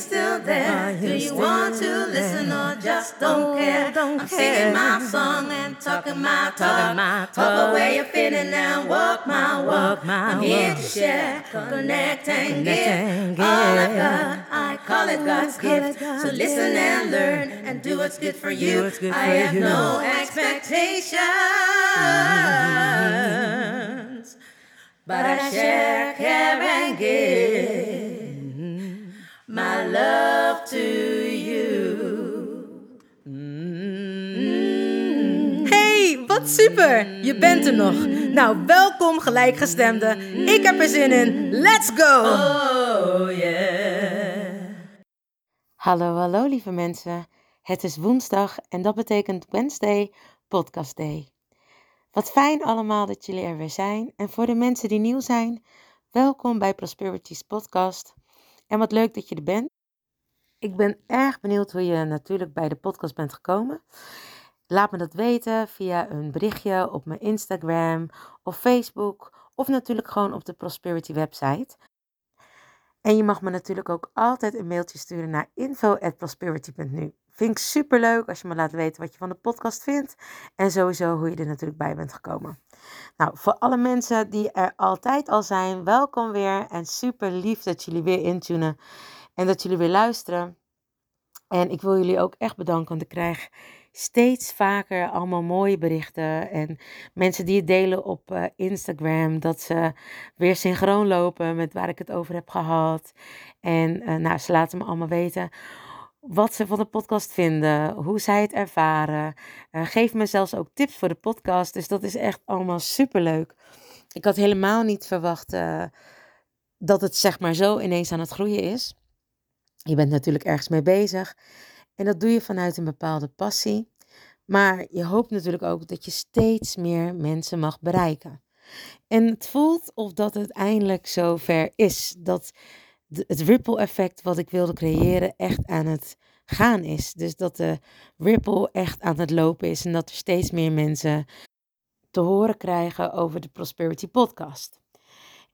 You still there? Do you want to listen or just don't care? I'm singing my song and talking my talk. Talk away your feeling and walk my walk. I'm here to share, connect and give. All I got, I call it God's gift. So listen and learn and do what's good for you. I have no expectations, to you. Hey, wat super! Je bent er nog. Nou, welkom gelijkgestemde. Ik heb er zin in. Let's go! Oh yeah. Hallo, hallo lieve mensen. Het is woensdag en dat betekent Wednesday Podcast Day. Wat fijn allemaal dat jullie er weer zijn. En voor de mensen die nieuw zijn, welkom bij Prosperity's podcast. En wat leuk dat je er bent. Ik ben erg benieuwd hoe je natuurlijk bij de podcast bent gekomen. Laat me dat weten via een berichtje op mijn Instagram of Facebook of natuurlijk gewoon op de Prosperity website. En je mag me natuurlijk ook altijd een mailtje sturen naar info@prosperity.nu. Vind ik super leuk als je me laat weten wat je van de podcast vindt en sowieso hoe je er natuurlijk bij bent gekomen. Nou, voor alle mensen die er altijd al zijn, welkom weer en super lief dat jullie weer intunen en dat jullie weer luisteren. En ik wil jullie ook echt bedanken, want ik krijg steeds vaker allemaal mooie berichten. En mensen die het delen op eh, Instagram, dat ze weer synchroon lopen met waar ik het over heb gehad. En eh, nou, ze laten me allemaal weten wat ze van de podcast vinden, hoe zij het ervaren. Eh, geef me zelfs ook tips voor de podcast. Dus dat is echt allemaal superleuk. Ik had helemaal niet verwacht dat het zeg maar zo ineens aan het groeien is. Je bent natuurlijk ergens mee bezig. En dat doe je vanuit een bepaalde passie. Maar je hoopt natuurlijk ook dat je steeds meer mensen mag bereiken. En het voelt of dat het eindelijk zover is. Dat het ripple effect wat ik wilde creëren echt aan het gaan is. Dus dat de ripple echt aan het lopen is. En dat er steeds meer mensen te horen krijgen over de Prosperity Podcast.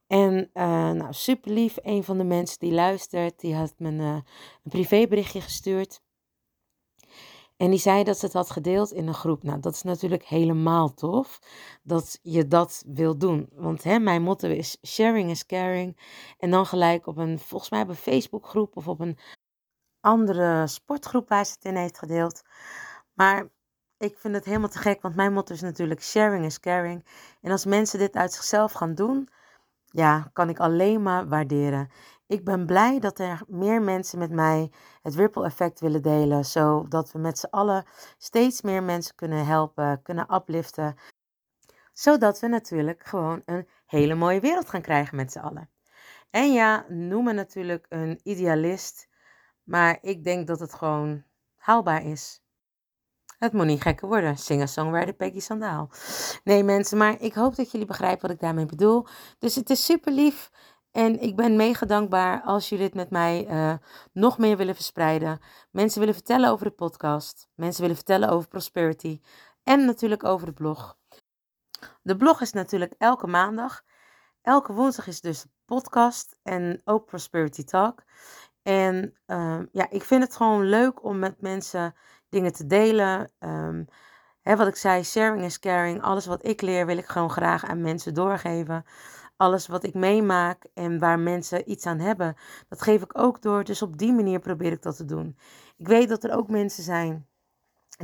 En eh, nou, super lief, een van de mensen die luistert, die had me eh, een privéberichtje gestuurd. En die zei dat ze het had gedeeld in een groep. Nou, dat is natuurlijk helemaal tof dat je dat wil doen. Want hè, mijn motto is sharing is caring. En dan gelijk op een, volgens mij op een Facebookgroep of op een andere sportgroep waar ze het in heeft gedeeld. Maar ik vind het helemaal te gek, want mijn motto is natuurlijk sharing is caring. En als mensen dit uit zichzelf gaan doen, ja, kan ik alleen maar waarderen. Ik ben blij dat er meer mensen met mij het ripple effect willen delen, zodat we met z'n allen steeds meer mensen kunnen helpen, kunnen upliften, zodat we natuurlijk gewoon een hele mooie wereld gaan krijgen met z'n allen. En ja, noem me natuurlijk een idealist, maar ik denk dat het gewoon haalbaar is. Het moet niet gekker worden. Singer-songwriter Peggy Sandaal. Nee mensen, maar ik hoop dat jullie begrijpen wat ik daarmee bedoel. Dus het is super lief. En ik ben mega dankbaar als jullie het met mij eh, nog meer willen verspreiden. Mensen willen vertellen over de podcast. Mensen willen vertellen over Prosperity. En natuurlijk over de blog. De blog is natuurlijk elke maandag. Elke woensdag is dus de podcast en ook Prosperity Talk. En ehm, ja, ik vind het gewoon leuk om met mensen dingen te delen. Ehm, hè, wat ik zei, sharing is caring. Alles wat ik leer wil ik gewoon graag aan mensen doorgeven. Alles wat ik meemaak en waar mensen iets aan hebben, dat geef ik ook door. Dus op die manier probeer ik dat te doen. Ik weet dat er ook mensen zijn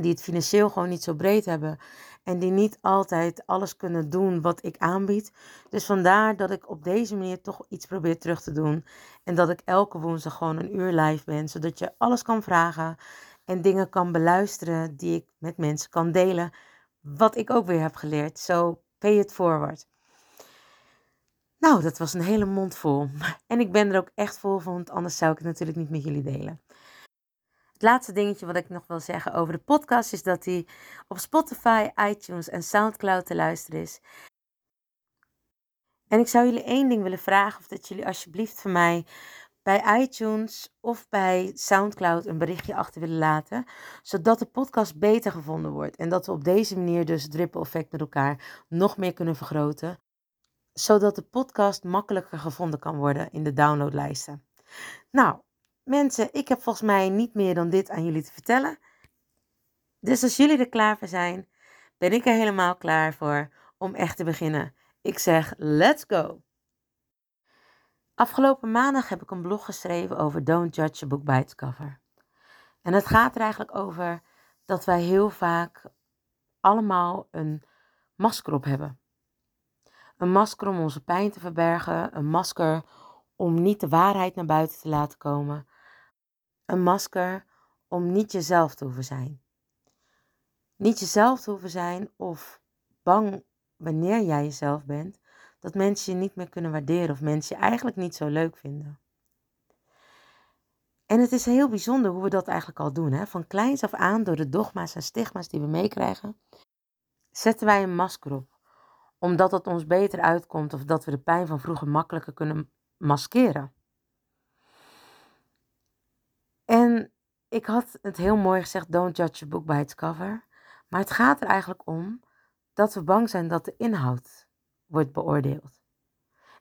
die het financieel gewoon niet zo breed hebben. En die niet altijd alles kunnen doen wat ik aanbied. Dus vandaar dat ik op deze manier toch iets probeer terug te doen. En dat ik elke woensdag gewoon een uur live ben. Zodat je alles kan vragen en dingen kan beluisteren die ik met mensen kan delen. Wat ik ook weer heb geleerd. So pay it forward. Nou, dat was een hele mond vol. En ik ben er ook echt vol van, anders zou ik het natuurlijk niet met jullie delen. Het laatste dingetje wat ik nog wil zeggen over de podcast is dat die op Spotify, iTunes en SoundCloud te luisteren is. En ik zou jullie één ding willen vragen, of dat jullie alsjeblieft van mij bij iTunes of bij SoundCloud een berichtje achter willen laten, zodat de podcast beter gevonden wordt en dat we op deze manier dus het ripple effect met elkaar nog meer kunnen vergroten, zodat de podcast makkelijker gevonden kan worden in de downloadlijsten. Nou, mensen, ik heb volgens mij niet meer dan dit aan jullie te vertellen. Dus als jullie er klaar voor zijn, ben ik er helemaal klaar voor om echt te beginnen. Ik zeg, let's go! Afgelopen maandag heb ik een blog geschreven over Don't Judge a Book by its Cover. En het gaat er eigenlijk over dat wij heel vaak allemaal een masker op hebben. Een masker om onze pijn te verbergen, een masker om niet de waarheid naar buiten te laten komen, een masker om niet jezelf te hoeven zijn. Niet jezelf te hoeven zijn of bang wanneer jij jezelf bent, dat mensen je niet meer kunnen waarderen of mensen je eigenlijk niet zo leuk vinden. En het is heel bijzonder hoe we dat eigenlijk al doen. Hè? Van kleins af aan, door de dogma's en stigma's die we meekrijgen, zetten wij een masker op. Omdat het ons beter uitkomt of dat we de pijn van vroeger makkelijker kunnen maskeren. En ik had het heel mooi gezegd, don't judge a book by its cover. Maar het gaat er eigenlijk om dat we bang zijn dat de inhoud wordt beoordeeld.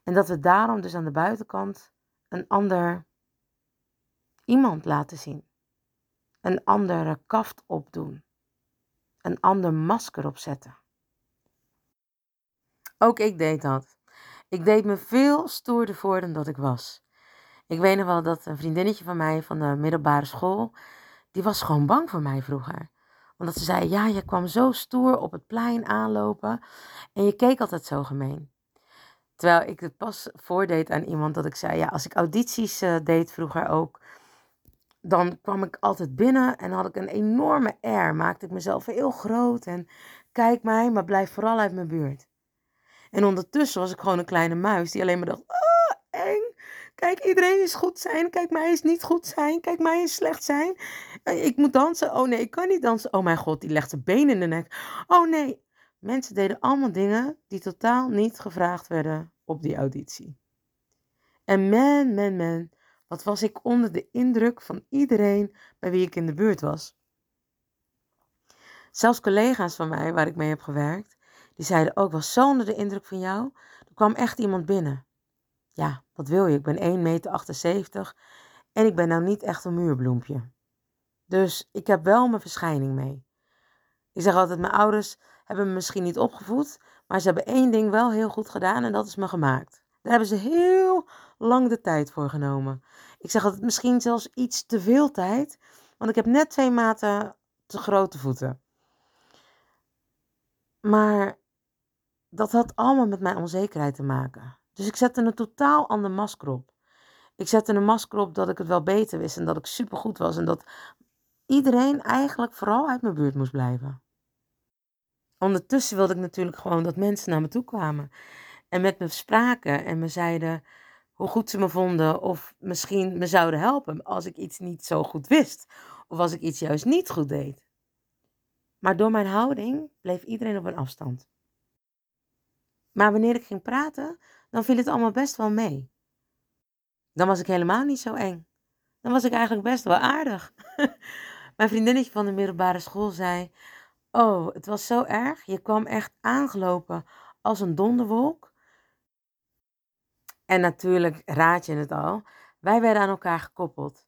En dat we daarom dus aan de buitenkant een ander iemand laten zien. Een andere kaft opdoen. Een ander masker opzetten. Ook ik deed dat. Ik deed me veel stoerder voor dan dat ik was. Ik weet nog wel dat een vriendinnetje van mij van de middelbare school, die was gewoon bang voor mij vroeger. Omdat ze zei, ja, je kwam zo stoer op het plein aanlopen en je keek altijd zo gemeen. Terwijl ik het pas voordeed aan iemand dat ik zei, ja, als ik audities uh, deed vroeger ook, dan kwam ik altijd binnen en had ik een enorme air. Maakte ik mezelf heel groot en kijk mij, maar blijf vooral uit mijn buurt. En ondertussen was ik gewoon een kleine muis die alleen maar dacht. Kijk, iedereen is goed zijn. Kijk, mij is niet goed zijn. Kijk, mij is slecht zijn. Eh, ik moet dansen. Oh nee, ik kan niet dansen. Oh mijn god, die legt zijn been in de nek. Oh nee. Mensen deden allemaal dingen die totaal niet gevraagd werden op die auditie. En man, man, man, wat was ik onder de indruk van iedereen bij wie ik in de buurt was. Zelfs collega's van mij, waar ik mee heb gewerkt, die zeiden ook, was zo onder de indruk van jou. Er kwam echt iemand binnen. Ja, wat wil je? Ik ben 1,78 meter en ik ben nou niet echt een muurbloempje. Dus ik heb wel mijn verschijning mee. Ik zeg altijd, mijn ouders hebben me misschien niet opgevoed, maar ze hebben één ding wel heel goed gedaan en dat is me gemaakt. Daar hebben ze heel lang de tijd voor genomen. Ik zeg altijd misschien zelfs iets te veel tijd, want ik heb net twee maten te grote voeten. Maar dat had allemaal met mijn onzekerheid te maken. Dus ik zette een totaal ander masker op. Ik zette een masker op dat ik het wel beter wist en dat ik supergoed was en dat iedereen eigenlijk vooral uit mijn buurt moest blijven. Ondertussen wilde ik natuurlijk gewoon dat mensen naar me toe kwamen en met me spraken en me zeiden hoe goed ze me vonden of misschien me zouden helpen als ik iets niet zo goed wist of als ik iets juist niet goed deed. Maar door mijn houding bleef iedereen op een afstand. Maar wanneer ik ging praten, dan viel het allemaal best wel mee. Dan was ik helemaal niet zo eng. Dan was ik eigenlijk best wel aardig. mijn vriendinnetje van de middelbare school zei: Oh, het was zo erg. Je kwam echt aangelopen als een donderwolk. En natuurlijk raad je het al. Wij werden aan elkaar gekoppeld.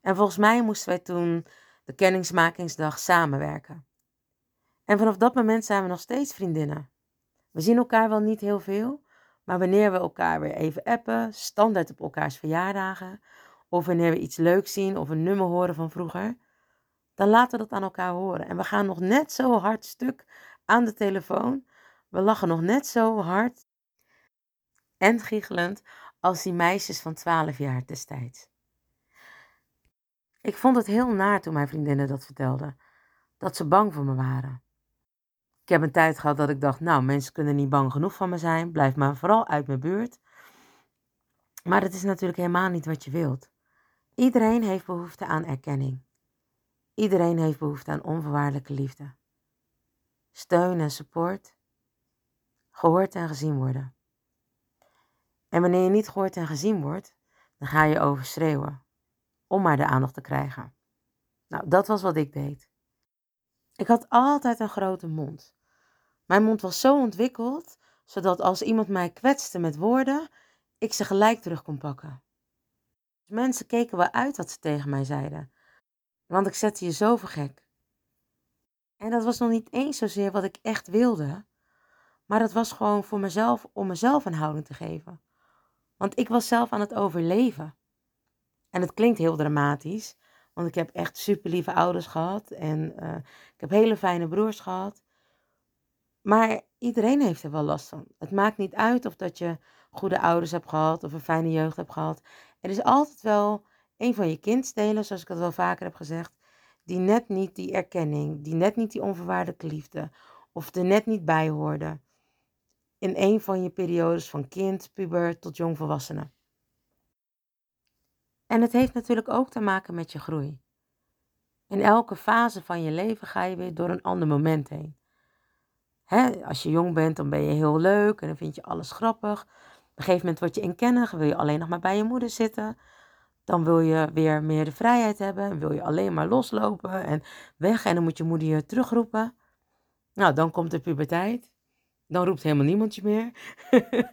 En volgens mij moesten wij toen de kennismakingsdag samenwerken. En vanaf dat moment zijn we nog steeds vriendinnen. We zien elkaar wel niet heel veel, maar wanneer we elkaar weer even appen, standaard op elkaars verjaardagen, of wanneer we iets leuks zien of een nummer horen van vroeger, dan laten we dat aan elkaar horen. En we gaan nog net zo hard stuk aan de telefoon. We lachen nog net zo hard en giechelend als die meisjes van 12 jaar destijds. Ik vond het heel naar toen mijn vriendinnen dat vertelden, dat ze bang voor me waren. Ik heb een tijd gehad dat ik dacht, nou, mensen kunnen niet bang genoeg van me zijn, blijf maar vooral uit mijn buurt. Maar dat is natuurlijk helemaal niet wat je wilt. Iedereen heeft behoefte aan erkenning. Iedereen heeft behoefte aan onvoorwaardelijke liefde. Steun en support. Gehoord en gezien worden. En wanneer je niet gehoord en gezien wordt, dan ga je overschreeuwen. Om maar de aandacht te krijgen. Nou, dat was wat ik deed. Ik had altijd een grote mond. Mijn mond was zo ontwikkeld, zodat als iemand mij kwetste met woorden, ik ze gelijk terug kon pakken. Mensen keken wel uit wat ze tegen mij zeiden, want ik zette je zo voor gek. En dat was nog niet eens zozeer wat ik echt wilde, maar dat was gewoon voor mezelf om mezelf een houding te geven. Want ik was zelf aan het overleven. En het klinkt heel dramatisch, want ik heb echt super lieve ouders gehad en uh, ik heb hele fijne broers gehad. Maar iedereen heeft er wel last van. Het maakt niet uit of dat je goede ouders hebt gehad of een fijne jeugd hebt gehad. Er is altijd wel een van je kindstelen, zoals ik het wel vaker heb gezegd, die net niet die erkenning, die net niet die onvoorwaardelijke liefde of er net niet bij hoorde in een van je periodes van kind, puber tot jongvolwassene. En het heeft natuurlijk ook te maken met je groei. In elke fase van je leven ga je weer door een ander moment heen. Hè, als je jong bent, dan ben je heel leuk en dan vind je alles grappig. Op een gegeven moment word je inkennig, wil je alleen nog maar bij je moeder zitten. Dan wil je weer meer de vrijheid hebben en wil je alleen maar loslopen en weg en dan moet je moeder je terugroepen. Nou, dan komt de puberteit. Dan roept helemaal niemand je meer.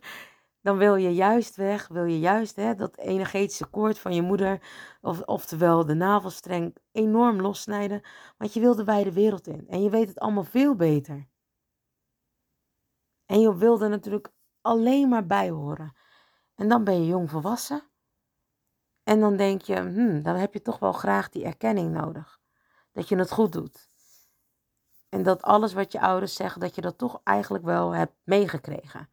dan wil je juist weg, wil je juist hè, dat energetische koord van je moeder, of, oftewel de navelstreng, enorm lossnijden. Want je wil de wijde wereld in en je weet het allemaal veel beter. En je wilde natuurlijk alleen maar bij horen. En dan ben je jong volwassen. En dan denk je, hmm, dan heb je toch wel graag die erkenning nodig. Dat je het goed doet. En dat alles wat je ouders zeggen, dat je dat toch eigenlijk wel hebt meegekregen.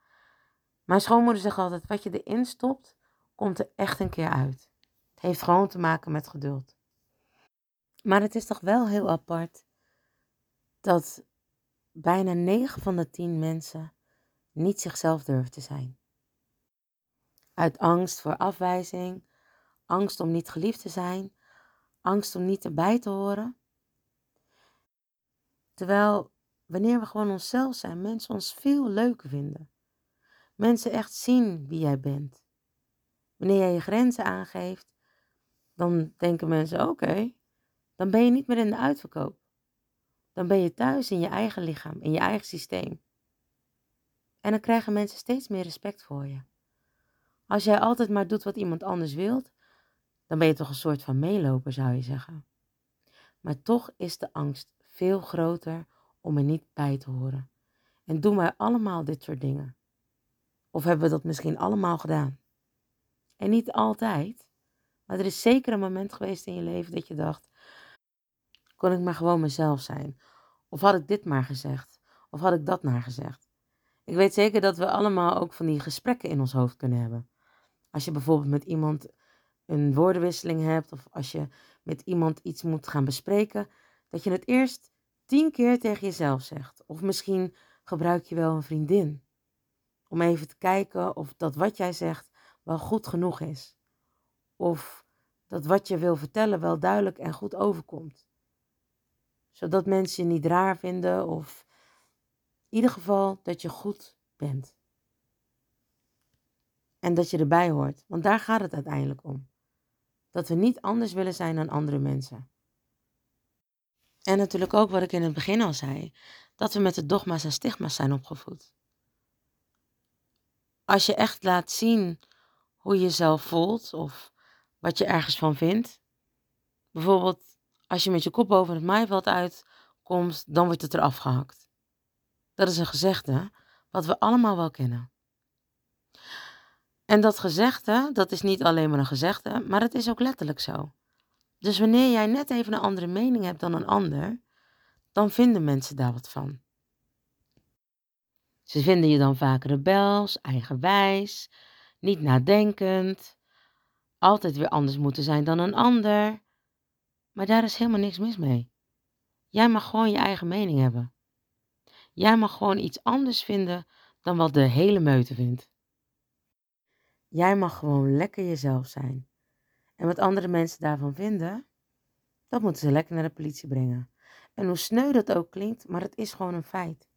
Mijn schoonmoeder zegt altijd, wat je erin stopt, komt er echt een keer uit. Het heeft gewoon te maken met geduld. Maar het is toch wel heel apart dat bijna 9 van de 10 mensen niet zichzelf durven te zijn. Uit angst voor afwijzing, angst om niet geliefd te zijn, angst om niet erbij te horen. Terwijl wanneer we gewoon onszelf zijn, mensen ons veel leuker vinden. Mensen echt zien wie jij bent. Wanneer jij je grenzen aangeeft, dan denken mensen: oké, dan ben je niet meer in de uitverkoop. Dan ben je thuis in je eigen lichaam, in je eigen systeem. En dan krijgen mensen steeds meer respect voor je. Als jij altijd maar doet wat iemand anders wilt, dan ben je toch een soort van meeloper, zou je zeggen. Maar toch is de angst veel groter om er niet bij te horen. En doen wij allemaal dit soort dingen? Of hebben we dat misschien allemaal gedaan? En niet altijd, maar er is zeker een moment geweest in je leven dat je dacht: kon ik maar gewoon mezelf zijn? Of had ik dit maar gezegd? Of had ik dat maar gezegd? Ik weet zeker dat we allemaal ook van die gesprekken in ons hoofd kunnen hebben. Als je bijvoorbeeld met iemand een woordenwisseling hebt of als je met iemand iets moet gaan bespreken, dat je het eerst tien keer tegen jezelf zegt. Of misschien gebruik je wel een vriendin om even te kijken of dat wat jij zegt wel goed genoeg is. Of dat wat je wil vertellen wel duidelijk en goed overkomt. Zodat mensen je niet raar vinden of in ieder geval dat je goed bent. En dat je erbij hoort, want daar gaat het uiteindelijk om. Dat we niet anders willen zijn dan andere mensen. En natuurlijk ook wat ik in het begin al zei, dat we met de dogma's en stigma's zijn opgevoed. Als je echt laat zien hoe je jezelf voelt of wat je ergens van vindt. Bijvoorbeeld als je met je kop boven het maaiveld uitkomt, dan wordt het eraf gehakt. Dat is een gezegde wat we allemaal wel kennen. En dat gezegde, dat is niet alleen maar een gezegde, maar het is ook letterlijk zo. Dus wanneer jij net even een andere mening hebt dan een ander, dan vinden mensen daar wat van. Ze vinden je dan vaak rebels, eigenwijs, niet nadenkend, altijd weer anders moeten zijn dan een ander. Maar daar is helemaal niks mis mee. Jij mag gewoon je eigen mening hebben. Jij mag gewoon iets anders vinden dan wat de hele meute vindt. Jij mag gewoon lekker jezelf zijn. En wat andere mensen daarvan vinden, dat moeten ze lekker naar de politie brengen. En hoe sneu dat ook klinkt, maar het is gewoon een feit.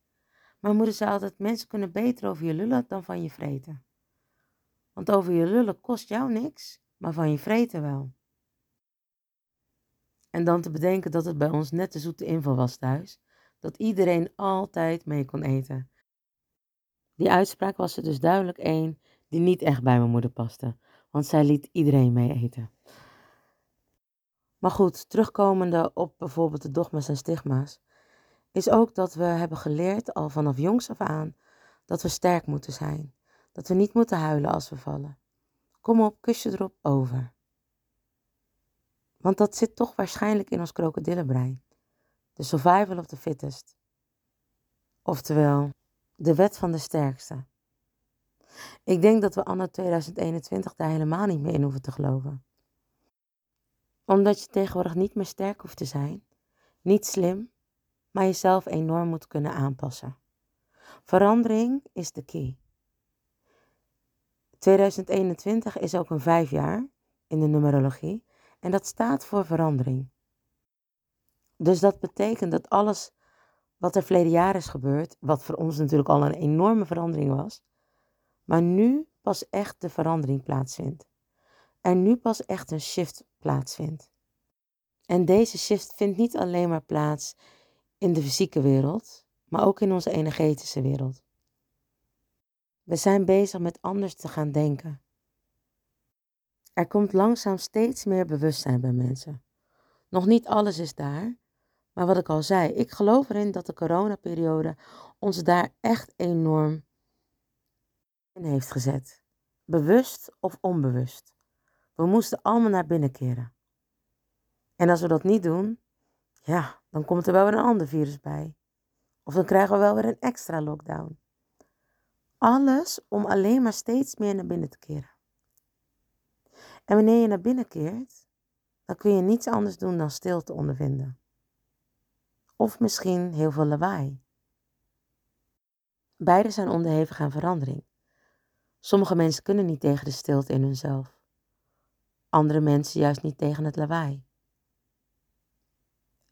Mijn moeder zei altijd, mensen kunnen beter over je lullen dan van je vreten. Want over je lullen kost jou niks, maar van je vreten wel. En dan te bedenken dat het bij ons net de zoete inval was thuis. Dat iedereen altijd mee kon eten. Die uitspraak was er dus duidelijk één die niet echt bij mijn moeder paste. Want zij liet iedereen mee eten. Maar goed, terugkomende op bijvoorbeeld de dogma's en stigma's, is ook dat we hebben geleerd al vanaf jongs af aan dat we sterk moeten zijn. Dat we niet moeten huilen als we vallen. Kom op, kusje erop, over. Want dat zit toch waarschijnlijk in ons krokodillenbrein. De survival of the fittest. Oftewel, de wet van de sterkste. Ik denk dat we anno 2021 daar helemaal niet meer in hoeven te geloven. Omdat je tegenwoordig niet meer sterk hoeft te zijn, niet slim, maar jezelf enorm moet kunnen aanpassen. Verandering is de key. 2021 is ook een vijf jaar in de numerologie en dat staat voor verandering. Dus dat betekent dat alles wat er verleden jaar is gebeurd, wat voor ons natuurlijk al een enorme verandering was, maar nu pas echt de verandering plaatsvindt. En nu pas echt een shift plaatsvindt. En deze shift vindt niet alleen maar plaats in de fysieke wereld, maar ook in onze energetische wereld. We zijn bezig met anders te gaan denken. Er komt langzaam steeds meer bewustzijn bij mensen. Nog niet alles is daar, maar wat ik al zei, ik geloof erin dat de coronaperiode ons daar echt enorm in heeft gezet. Bewust of onbewust. We moesten allemaal naar binnen keren. En als we dat niet doen, ja, dan komt er wel weer een ander virus bij. Of dan krijgen we wel weer een extra lockdown. Alles om alleen maar steeds meer naar binnen te keren. En wanneer je naar binnen keert, dan kun je niets anders doen dan stilte ondervinden. Of misschien heel veel lawaai. Beide zijn onderhevig aan verandering. Sommige mensen kunnen niet tegen de stilte in hunzelf. Andere mensen juist niet tegen het lawaai.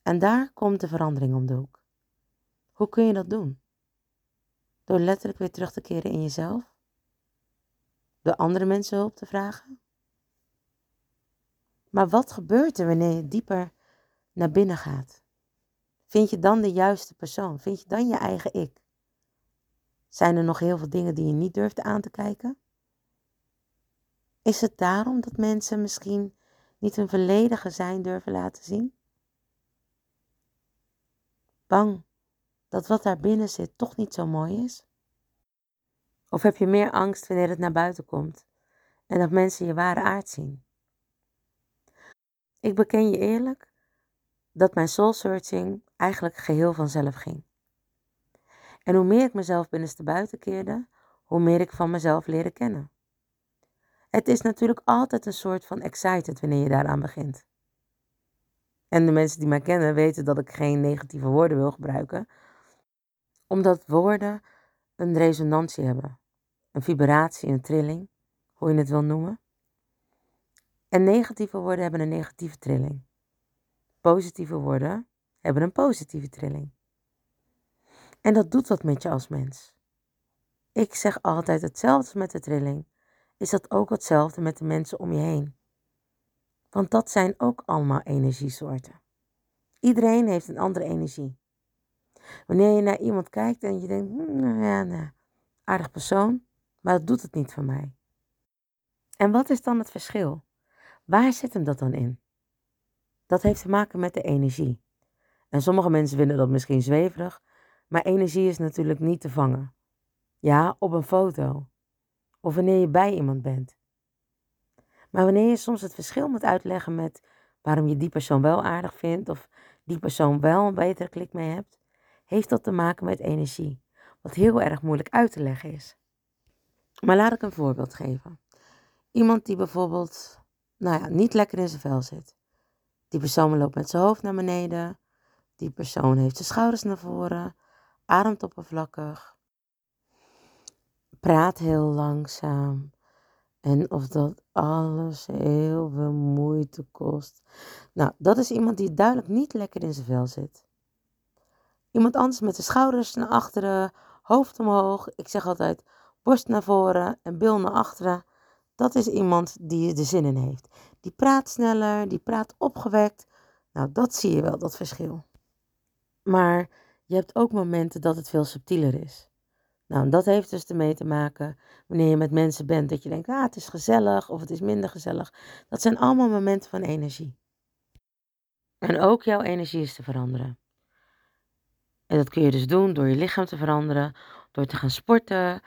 En daar komt de verandering om de. Hoe kun je dat doen? Door letterlijk weer terug te keren in jezelf? Door andere mensen hulp te vragen? Maar wat gebeurt er wanneer je dieper naar binnen gaat? Vind je dan de juiste persoon? Vind je dan je eigen ik? Zijn er nog heel veel dingen die je niet durft aan te kijken? Is het daarom dat mensen misschien niet hun volledige zijn durven laten zien? Bang dat wat daar binnen zit toch niet zo mooi is? Of heb je meer angst wanneer het naar buiten komt en dat mensen je ware aard zien? Ik beken je eerlijk dat mijn soul searching eigenlijk geheel vanzelf ging. En hoe meer ik mezelf binnenste buiten keerde, hoe meer ik van mezelf leerde kennen. Het is natuurlijk altijd een soort van excited wanneer je daaraan begint. En de mensen die mij kennen weten dat ik geen negatieve woorden wil gebruiken, omdat woorden een resonantie hebben, een vibratie, een trilling, hoe je het wil noemen. En negatieve woorden hebben een negatieve trilling. Positieve woorden hebben een positieve trilling. En dat doet wat met je als mens. Ik zeg altijd hetzelfde met de trilling. Is dat ook hetzelfde met de mensen om je heen? Want dat zijn ook allemaal energiesoorten. Iedereen heeft een andere energie. Wanneer je naar iemand kijkt en je denkt, hm, nou ja, nou, aardig persoon, maar dat doet het niet voor mij. En wat is dan het verschil? Waar zit hem dat dan in? Dat heeft te maken met de energie. En sommige mensen vinden dat misschien zweverig, maar energie is natuurlijk niet te vangen. Ja, op een foto. Of wanneer je bij iemand bent. Maar wanneer je soms het verschil moet uitleggen met waarom je die persoon wel aardig vindt of die persoon wel een betere klik mee hebt, heeft dat te maken met energie, wat heel erg moeilijk uit te leggen is. Maar laat ik een voorbeeld geven. Iemand die bijvoorbeeld nou ja, niet lekker in zijn vel zit. Die persoon loopt met zijn hoofd naar beneden. Die persoon heeft zijn schouders naar voren. Ademt oppervlakkig. Praat heel langzaam. En of dat alles heel veel moeite kost. Nou, dat is iemand die duidelijk niet lekker in zijn vel zit. Iemand anders met de schouders naar achteren, hoofd omhoog. Ik zeg altijd borst naar voren en bil naar achteren. Dat is iemand die er zin in heeft. Die praat sneller, die praat opgewekt. Nou, dat zie je wel, dat verschil. Maar je hebt ook momenten dat het veel subtieler is. Nou, dat heeft dus ermee te maken wanneer je met mensen bent, dat je denkt, ah, het is gezellig of het is minder gezellig. Dat zijn allemaal momenten van energie. En ook jouw energie is te veranderen. En dat kun je dus doen door je lichaam te veranderen, door te gaan sporten. In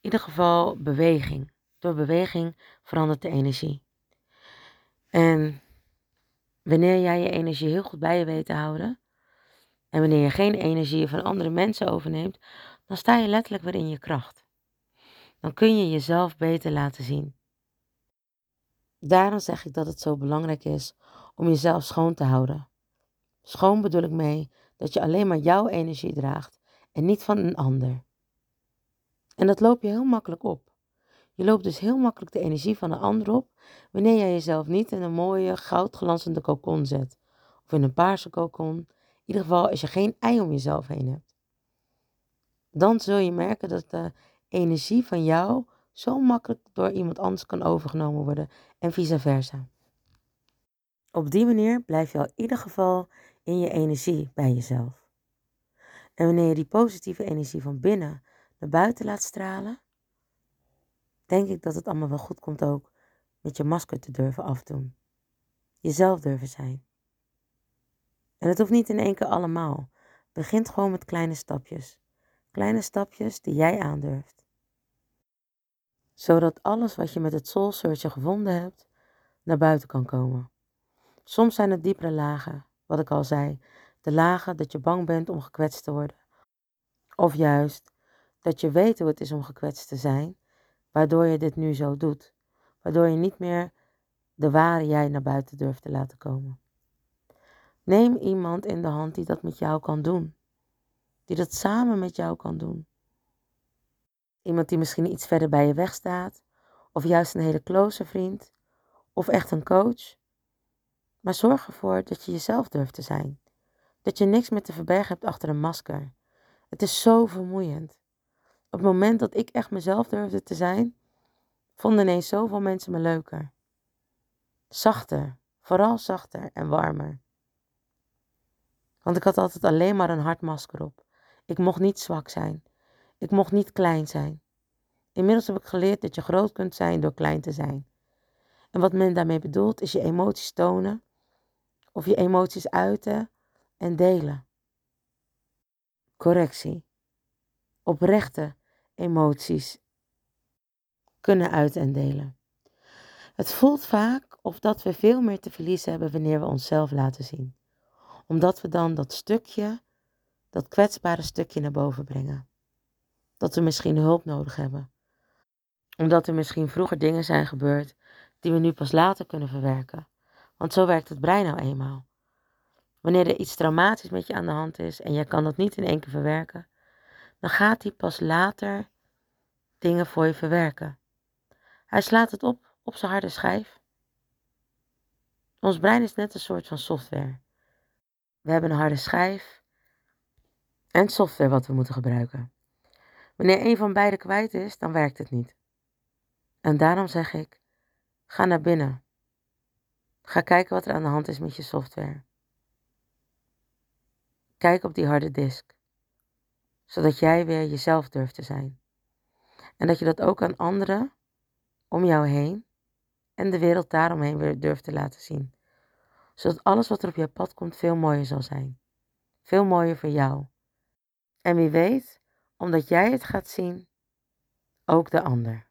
ieder geval beweging. Door beweging verandert de energie. En wanneer jij je energie heel goed bij je weet te houden, en wanneer je geen energie van andere mensen overneemt, dan sta je letterlijk weer in je kracht. Dan kun je jezelf beter laten zien. Daarom zeg ik dat het zo belangrijk is om jezelf schoon te houden. Schoon bedoel ik mee dat je alleen maar jouw energie draagt en niet van een ander. En dat loop je heel makkelijk op. Je loopt dus heel makkelijk de energie van een ander op wanneer jij jezelf niet in een mooie goudglanzende kokon zet. Of in een paarse kokon. In ieder geval als je geen ei om jezelf heen hebt. Dan zul je merken dat de energie van jou zo makkelijk door iemand anders kan overgenomen worden en vice versa. Op die manier blijf je al in ieder geval in je energie bij jezelf. En wanneer je die positieve energie van binnen naar buiten laat stralen, denk ik dat het allemaal wel goed komt ook met je masker te durven afdoen. Jezelf durven zijn. En het hoeft niet in één keer allemaal. Begint gewoon met kleine stapjes. Kleine stapjes die jij aandurft. Zodat alles wat je met het soul searcher gevonden hebt, naar buiten kan komen. Soms zijn het diepere lagen, wat ik al zei. De lagen dat je bang bent om gekwetst te worden. Of juist dat je weet hoe het is om gekwetst te zijn, waardoor je dit nu zo doet. Waardoor je niet meer de ware jij naar buiten durft te laten komen. Neem iemand in de hand die dat met jou kan doen. Die dat samen met jou kan doen. Iemand die misschien iets verder bij je weg staat, of juist een hele close vriend, of echt een coach. Maar zorg ervoor dat je jezelf durft te zijn. Dat je niks meer te verbergen hebt achter een masker. Het is zo vermoeiend. Op het moment dat ik echt mezelf durfde te zijn, vonden ineens zoveel mensen me leuker. Zachter, vooral zachter en warmer. Want ik had altijd alleen maar een hard masker op. Ik mocht niet zwak zijn. Ik mocht niet klein zijn. Inmiddels heb ik geleerd dat je groot kunt zijn door klein te zijn. En wat men daarmee bedoelt is je emoties tonen of je emoties uiten en delen. Correctie. Oprechte emoties kunnen uiten en delen. Het voelt vaak of dat we veel meer te verliezen hebben wanneer we onszelf laten zien. Omdat we dan dat stukje, dat kwetsbare stukje naar boven brengen. Dat we misschien hulp nodig hebben. Omdat er misschien vroeger dingen zijn gebeurd die we nu pas later kunnen verwerken. Want zo werkt het brein nou eenmaal. Wanneer er iets traumatisch met je aan de hand is en je kan dat niet in één keer verwerken, dan gaat hij pas later dingen voor je verwerken. Hij slaat het op op zijn harde schijf. Ons brein is net een soort van software. We hebben een harde schijf en software wat we moeten gebruiken. Wanneer een van beide kwijt is, dan werkt het niet. En daarom zeg ik: ga naar binnen. Ga kijken wat er aan de hand is met je software. Kijk op die harde disk, zodat jij weer jezelf durft te zijn. En dat je dat ook aan anderen om jou heen en de wereld daaromheen weer durft te laten zien. Zodat alles wat er op je pad komt veel mooier zal zijn. Veel mooier voor jou. En wie weet, omdat jij het gaat zien, ook de ander.